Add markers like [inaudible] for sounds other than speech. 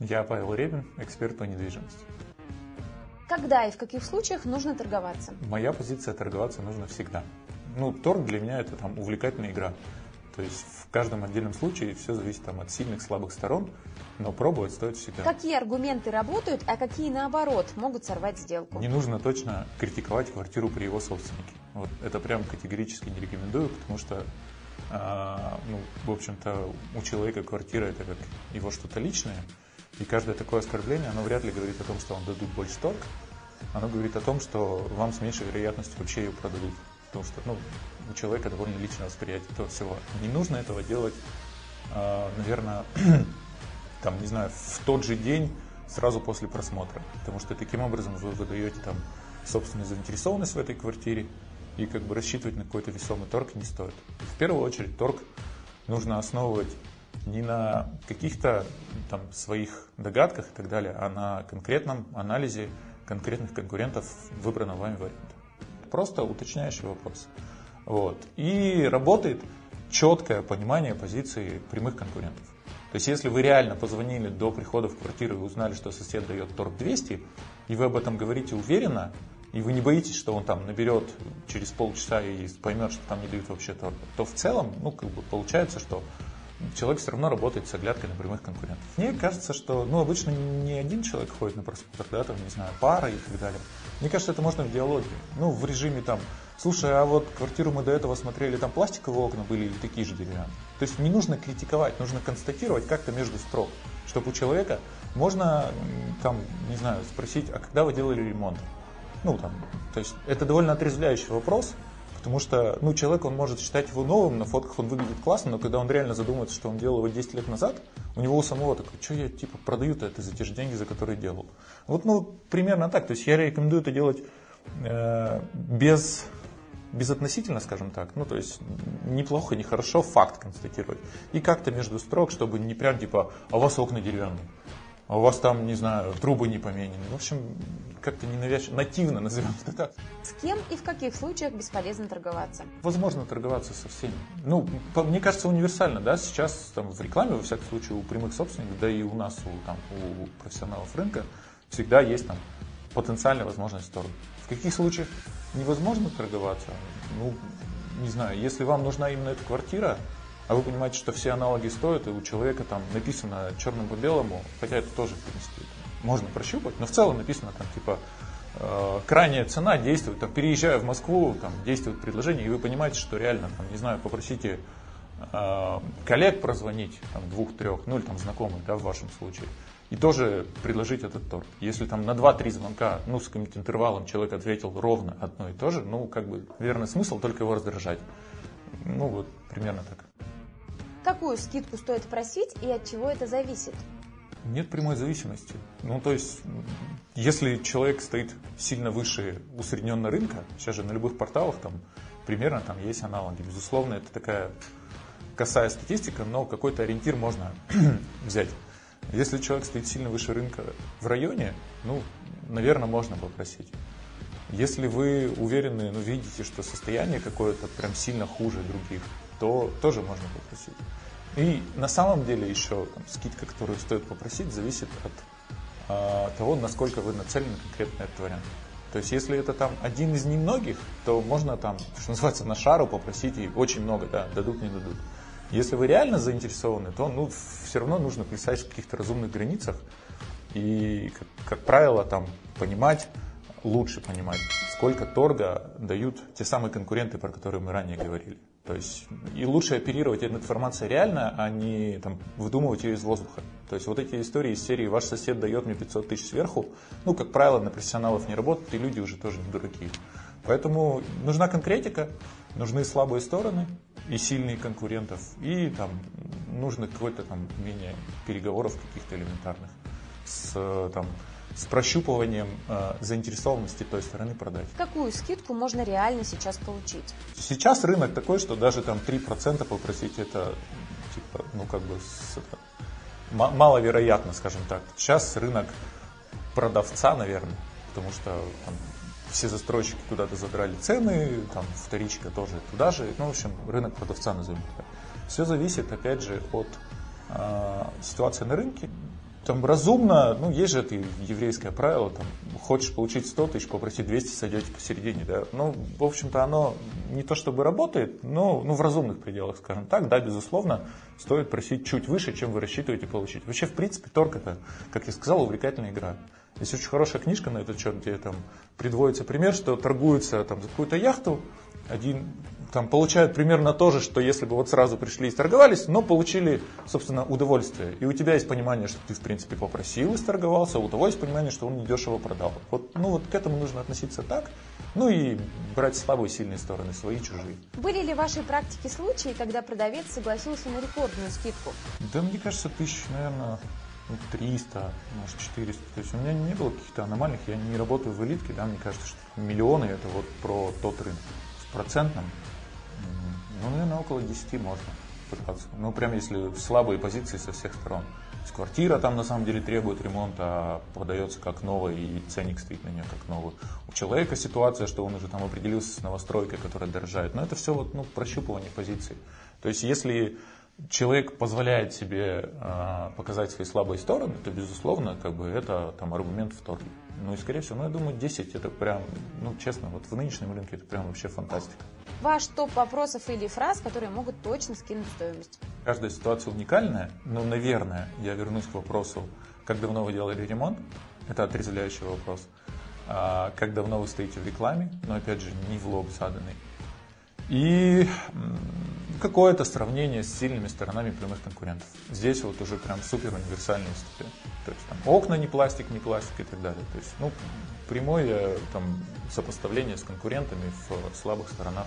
Я Павел Ребин, эксперт по недвижимости. Когда и в каких случаях нужно торговаться? Моя позиция торговаться нужно всегда. Ну, торг для меня это там увлекательная игра. То есть в каждом отдельном случае все зависит там, от сильных, слабых сторон, но пробовать стоит всегда. Какие аргументы работают, а какие наоборот могут сорвать сделку? Не нужно точно критиковать квартиру при его собственнике. Вот это прям категорически не рекомендую, потому что а, ну, в общем-то, у человека квартира это как его что-то личное, и каждое такое оскорбление, оно вряд ли говорит о том, что вам дадут больше торг, оно говорит о том, что вам с меньшей вероятностью вообще ее продадут. Потому что ну, у человека довольно личное восприятие этого всего. Не нужно этого делать, а, наверное, [clears throat] там, не знаю, в тот же день, сразу после просмотра. Потому что таким образом вы выдаете там собственную заинтересованность в этой квартире, и как бы рассчитывать на какой-то весомый торг не стоит. В первую очередь торг нужно основывать не на каких-то там своих догадках и так далее, а на конкретном анализе конкретных конкурентов выбранного вами варианта. Просто уточняющий вопрос. Вот. И работает четкое понимание позиции прямых конкурентов. То есть, если вы реально позвонили до прихода в квартиру и узнали, что сосед дает торг 200, и вы об этом говорите уверенно, и вы не боитесь, что он там наберет через полчаса и поймет, что там не дают вообще торг, то в целом, ну, как бы получается, что человек все равно работает с оглядкой на прямых конкурентов. Мне кажется, что, ну, обычно не один человек ходит на просмотр, да, там, не знаю, пара и так далее. Мне кажется, это можно в диалоге. Ну, в режиме там, слушай, а вот квартиру мы до этого смотрели, там пластиковые окна были или такие же деревянные. То есть не нужно критиковать, нужно констатировать как-то между строк, чтобы у человека можно, там, не знаю, спросить, а когда вы делали ремонт? Ну, там, то есть это довольно отрезвляющий вопрос, потому что, ну, человек, он может считать его новым, на фотках он выглядит классно, но когда он реально задумается, что он делал его 10 лет назад, у него у самого такое, что я, типа, продаю-то это за те же деньги, за которые делал. Вот, ну, примерно так. То есть я рекомендую это делать э, без безотносительно, скажем так, ну то есть неплохо, не хорошо, факт констатировать. И как-то между строк, чтобы не прям типа, а у вас окна деревянные а у вас там, не знаю, трубы не поменены. В общем, как-то ненавязчиво, нативно назовем это так. С кем и в каких случаях бесполезно торговаться? Возможно торговаться со всеми. Ну, по, мне кажется, универсально, да, сейчас там в рекламе, во всяком случае, у прямых собственников, да и у нас, у, там, у профессионалов рынка, всегда есть там потенциальная возможность торга. В каких случаях невозможно торговаться? Ну, не знаю, если вам нужна именно эта квартира, а вы понимаете, что все аналоги стоят, и у человека там написано черным по белому, хотя это тоже, в принципе, можно прощупать, но в целом написано там типа э, крайняя цена действует, там, переезжая в Москву, там, действует предложение, и вы понимаете, что реально, там, не знаю, попросите э, коллег прозвонить, там, двух-трех, ну или там знакомых, да, в вашем случае, и тоже предложить этот торг. Если там на 2-3 звонка, ну, с каким-то интервалом человек ответил ровно одно и то же, ну, как бы, верный смысл только его раздражать. Ну, вот, примерно так. Какую скидку стоит просить и от чего это зависит? Нет прямой зависимости. Ну, то есть, если человек стоит сильно выше усредненного рынка, сейчас же на любых порталах там примерно там есть аналоги. Безусловно, это такая косая статистика, но какой-то ориентир можно [clears throat] взять. Если человек стоит сильно выше рынка в районе, ну, наверное, можно попросить. Если вы уверены, ну, видите, что состояние какое-то прям сильно хуже других, то тоже можно попросить. И на самом деле еще там, скидка, которую стоит попросить, зависит от э, того, насколько вы нацелены конкретно этот вариант. То есть, если это там один из немногих, то можно там, что называется, на шару попросить и очень много, да, дадут, не дадут. Если вы реально заинтересованы, то ну, все равно нужно писать в каких-то разумных границах и, как, как правило, там понимать, лучше понимать, сколько торга дают те самые конкуренты, про которые мы ранее говорили. То есть и лучше оперировать этой информацией реально, а не там, выдумывать ее из воздуха. То есть вот эти истории из серии «Ваш сосед дает мне 500 тысяч сверху», ну, как правило, на профессионалов не работают, и люди уже тоже не дураки. Поэтому нужна конкретика, нужны слабые стороны и сильные конкурентов, и там нужно какое-то там умение переговоров каких-то элементарных с там, с прощупыванием э, заинтересованности той стороны продать. Какую скидку можно реально сейчас получить? Сейчас рынок такой, что даже там 3% попросить это типа, ну как бы с, это, маловероятно, скажем так. Сейчас рынок продавца, наверное, потому что там, все застройщики куда-то задрали цены, там вторичка тоже туда же. Ну, в общем, рынок продавца назовем так. Все зависит, опять же, от э, ситуации на рынке там разумно, ну, есть же это еврейское правило, там, хочешь получить 100 тысяч, попроси 200, сойдете посередине, да. Ну, в общем-то, оно не то чтобы работает, но ну, в разумных пределах, скажем так, да, безусловно, стоит просить чуть выше, чем вы рассчитываете получить. Вообще, в принципе, торг это, как я сказал, увлекательная игра. Есть очень хорошая книжка на этот счет, где там приводится пример, что торгуются там за какую-то яхту, один там получают примерно то же, что если бы вот сразу пришли и торговались, но получили, собственно, удовольствие. И у тебя есть понимание, что ты, в принципе, попросил и сторговался, а у того есть понимание, что он недешево продал. Вот, ну вот к этому нужно относиться так. Ну и брать слабые и сильные стороны, свои и чужие. Были ли в вашей практике случаи, когда продавец согласился на рекордную скидку? Да, мне кажется, тысяч, наверное, 300, может 400. То есть у меня не было каких-то аномальных, я не работаю в элитке, да, мне кажется, что миллионы это вот про тот рынок. В процентном ну, наверное, около 10 можно пытаться. Ну, прям если слабые позиции со всех сторон. То есть квартира там на самом деле требует ремонта, а продается как новая, и ценник стоит на нее как новый. У человека ситуация, что он уже там определился с новостройкой, которая дорожает. Но это все вот, ну, прощупывание позиций. То есть если человек позволяет себе э, показать свои слабые стороны, то, безусловно, как бы это там аргумент в торге. Ну и, скорее всего, ну, я думаю, 10 это прям, ну, честно, вот в нынешнем рынке это прям вообще фантастика. Ваш топ вопросов или фраз, которые могут точно скинуть стоимость. Каждая ситуация уникальная, но, наверное, я вернусь к вопросу, как давно вы делали ремонт? Это отрезвляющий вопрос. А, как давно вы стоите в рекламе? Но, опять же, не в лоб заданный. И какое-то сравнение с сильными сторонами прямых конкурентов. Здесь вот уже прям супер универсальная история. То есть там окна не пластик, не пластик и так далее. То есть, ну, прямое там сопоставление с конкурентами в слабых сторонах